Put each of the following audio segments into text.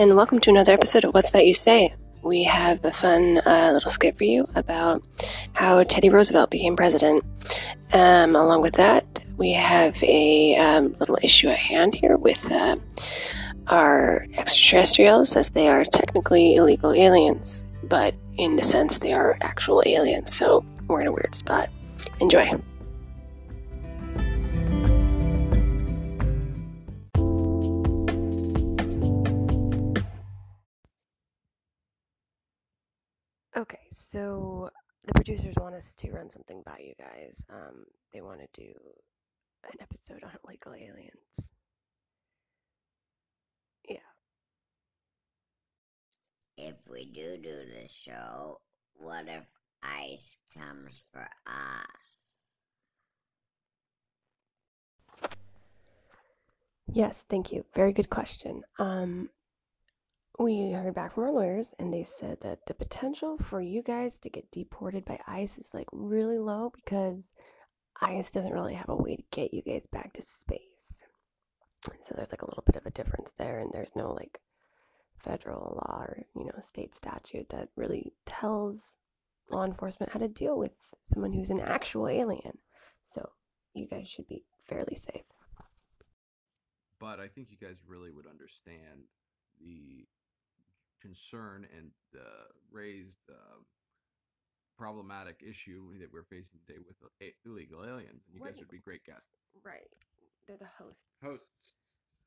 and welcome to another episode of What's That You Say. We have a fun uh, little skit for you about how Teddy Roosevelt became president. Um, along with that, we have a um, little issue at hand here with uh, our extraterrestrials, as they are technically illegal aliens, but in the sense, they are actual aliens, so we're in a weird spot. Enjoy. So the producers want us to run something by you guys. Um, they want to do an episode on illegal aliens. Yeah. If we do do the show, what if ice comes for us? Yes, thank you. Very good question. Um, we heard back from our lawyers and they said that the potential for you guys to get deported by ICE is like really low because ICE doesn't really have a way to get you guys back to space. So there's like a little bit of a difference there and there's no like federal law or, you know, state statute that really tells law enforcement how to deal with someone who's an actual alien. So you guys should be fairly safe. But I think you guys really would understand the concern and uh, raised uh, problematic issue that we're facing today with illegal aliens, and you guys would be great guests. Right. They're the hosts. Hosts.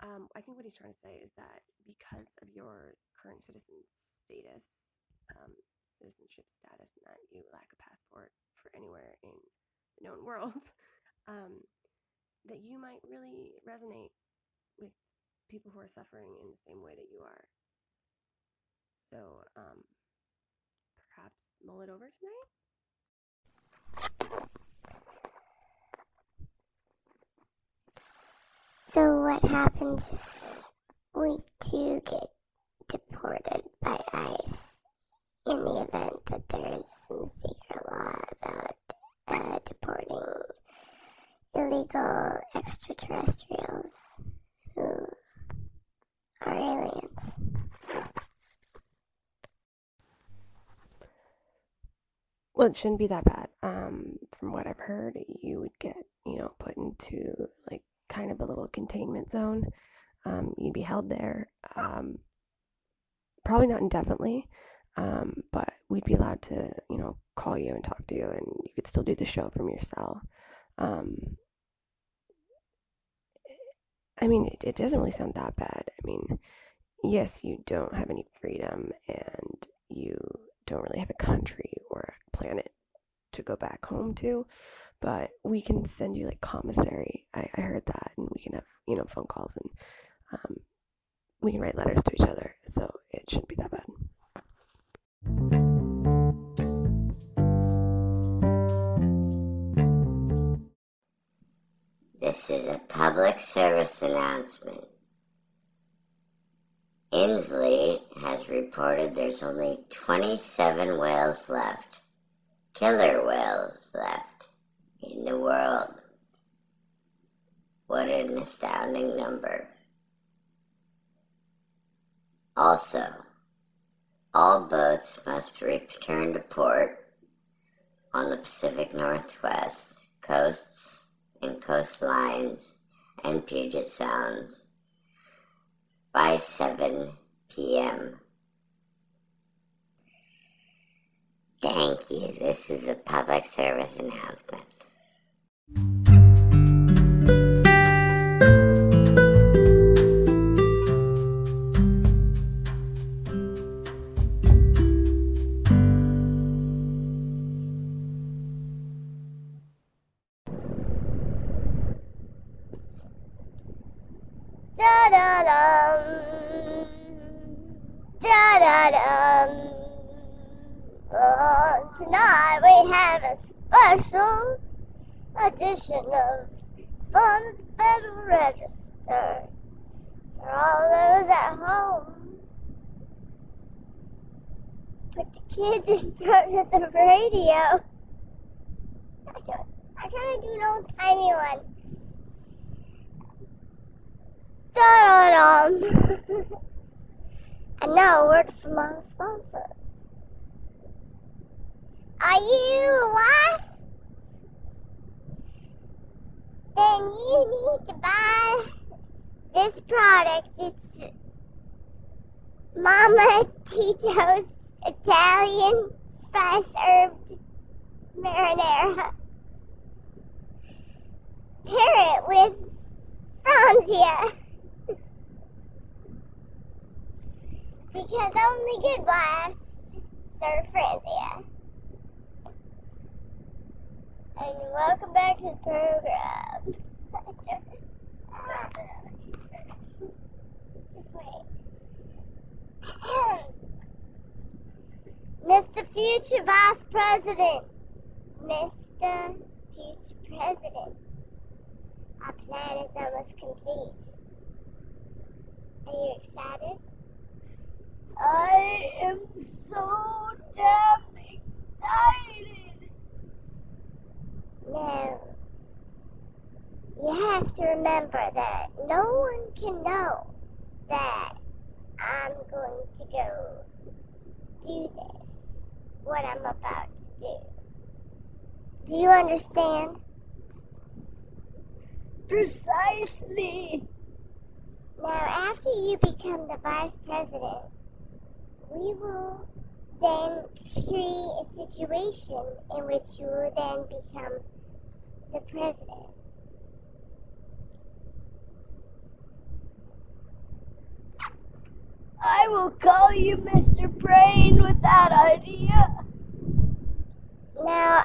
Um, I think what he's trying to say is that because of your current citizen status, um, citizenship status, and that you lack a passport for anywhere in the known world, um, that you might really resonate with people who are suffering in the same way that you are. So, um, perhaps mull it over tonight? So what happens if we do get deported by ICE in the event that there is some secret law about uh, deporting illegal extraterrestrials who are aliens? Well, it shouldn't be that bad. Um, from what I've heard, you would get, you know, put into like kind of a little containment zone. Um, you'd be held there, um, probably not indefinitely, um, but we'd be allowed to, you know, call you and talk to you, and you could still do the show from your cell. Um, I mean, it, it doesn't really sound that bad. I mean, yes, you don't have any freedom, and you don't really have a country planet to go back home to, but we can send you like commissary. I, I heard that, and we can have you know phone calls and um, we can write letters to each other, so it shouldn't be that bad. This is a public service announcement. Inslee has reported there's only 27 whales left, killer whales left, in the world. What an astounding number. Also, all boats must return to port on the Pacific Northwest coasts and coastlines and Puget Sounds by 7 p.m. Thank you. This is a public service announcement. Edition of Fun at the Federal Register. For all those at home. Put the kids in front of the radio. I'm trying to do an old timey one. Da dum. And now a word from our sponsor. Are you a Then you need to buy this product. It's Mama Tito's Italian spice herbed marinara. Pair it with Franzia. because only good wives serve Franzia. And welcome back to the program. Mr. Future Vice President. Mr. Future President. Our plan is almost complete. Are you excited? I am so damn excited. Now, you have to remember that no one can know that I'm going to go do this, what I'm about to do. Do you understand? Precisely. Now, after you become the vice president, we will then create a situation in which you will then become the president. I will call you Mr. Brain with that idea. Now,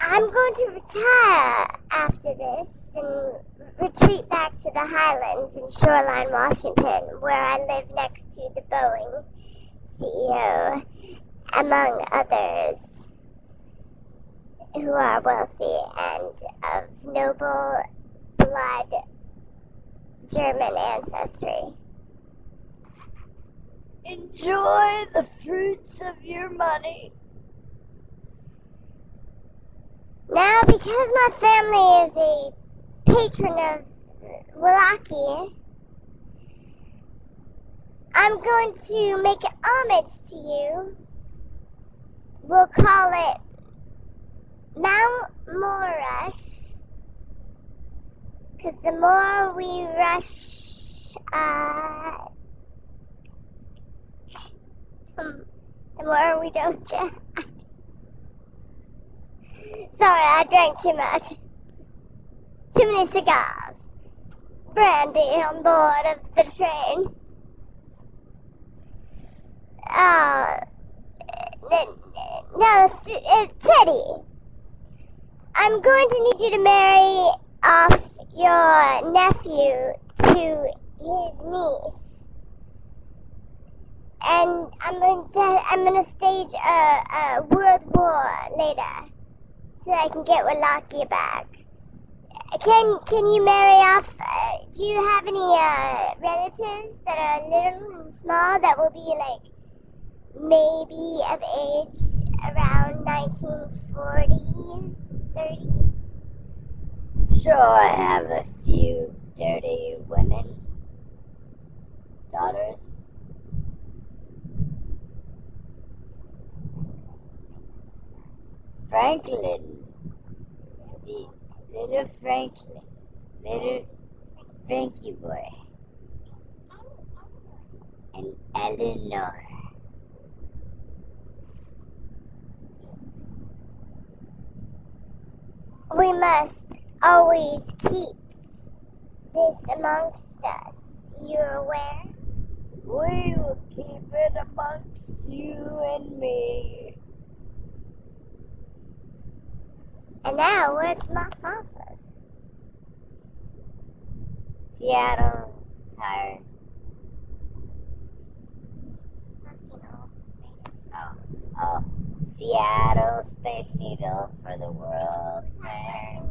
I'm going to retire after this and retreat back to the highlands in Shoreline, Washington, where I live next to the Boeing CEO, among others who are wealthy and of noble blood German ancestry. Enjoy the fruits of your money. Now, because my family is a patron of Wallachia, I'm going to make homage to you. We'll call it Mount Morush. Because the more we rush, uh, um, the more we don't chat. Sorry, I drank too much. Too many cigars. Brandy on board of the train. Uh, no, it's Teddy. I'm going to need you to marry off your nephew to his niece. And I'm going to I'm going to stage a, a world war later so I can get Wallachia back. Can can you marry off? Uh, do you have any uh, relatives that are little and small that will be like maybe of age around 1940, 30? Sure, I have a few dirty women, daughters. Franklin, the little Franklin, little Frankie boy, and Eleanor. We must always keep this amongst us. You're aware? We will keep it amongst you and me. And now, where's my sponsors? Seattle tires. Oh, oh, Seattle Space Needle for the World Fair.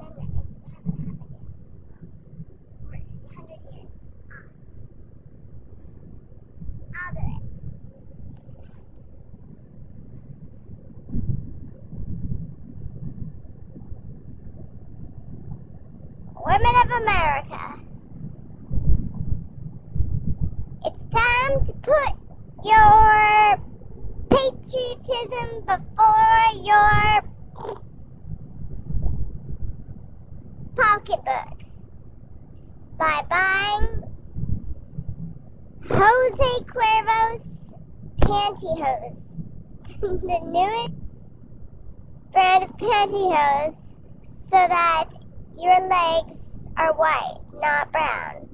Women of America. It's time to put your patriotism before your pocketbooks by buying Jose Cuervo's pantyhose. the newest brand of pantyhose so that your legs are white, not brown.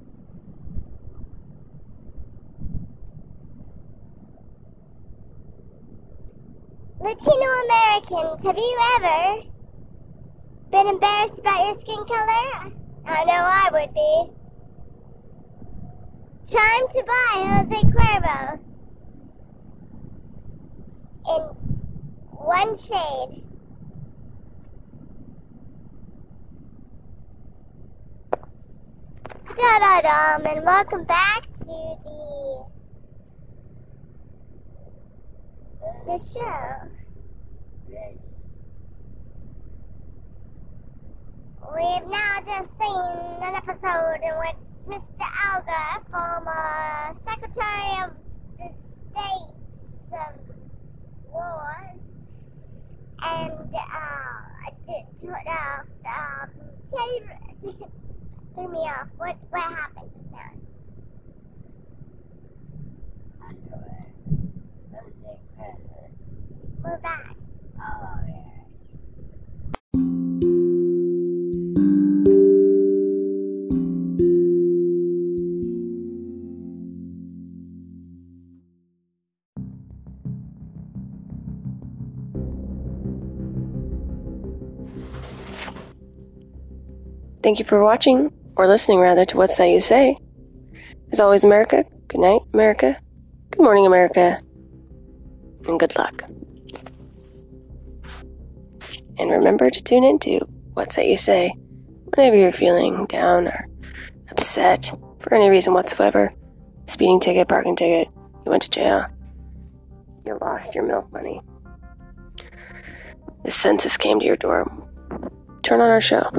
Latino Americans, have you ever been embarrassed about your skin color? I know I would be. Time to buy Jose Cuervo in one shade. Da da dum, and welcome back to the the show. We've now just seen an episode in which Mr. Alger, former Secretary of the States of War, and uh, uh, um, threw me off. What what happened just now? Underwear. Jose Cuervo's. We're back. Oh, yeah. Thank you for watching, or listening rather, to What's That You Say. As always, America, good night, America. Good morning, America. And good luck. And remember to tune into What's That You Say whenever you're feeling down or upset for any reason whatsoever. Speeding ticket, parking ticket, you went to jail, you lost your milk money. The census came to your door. Turn on our show.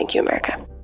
Thank you, America.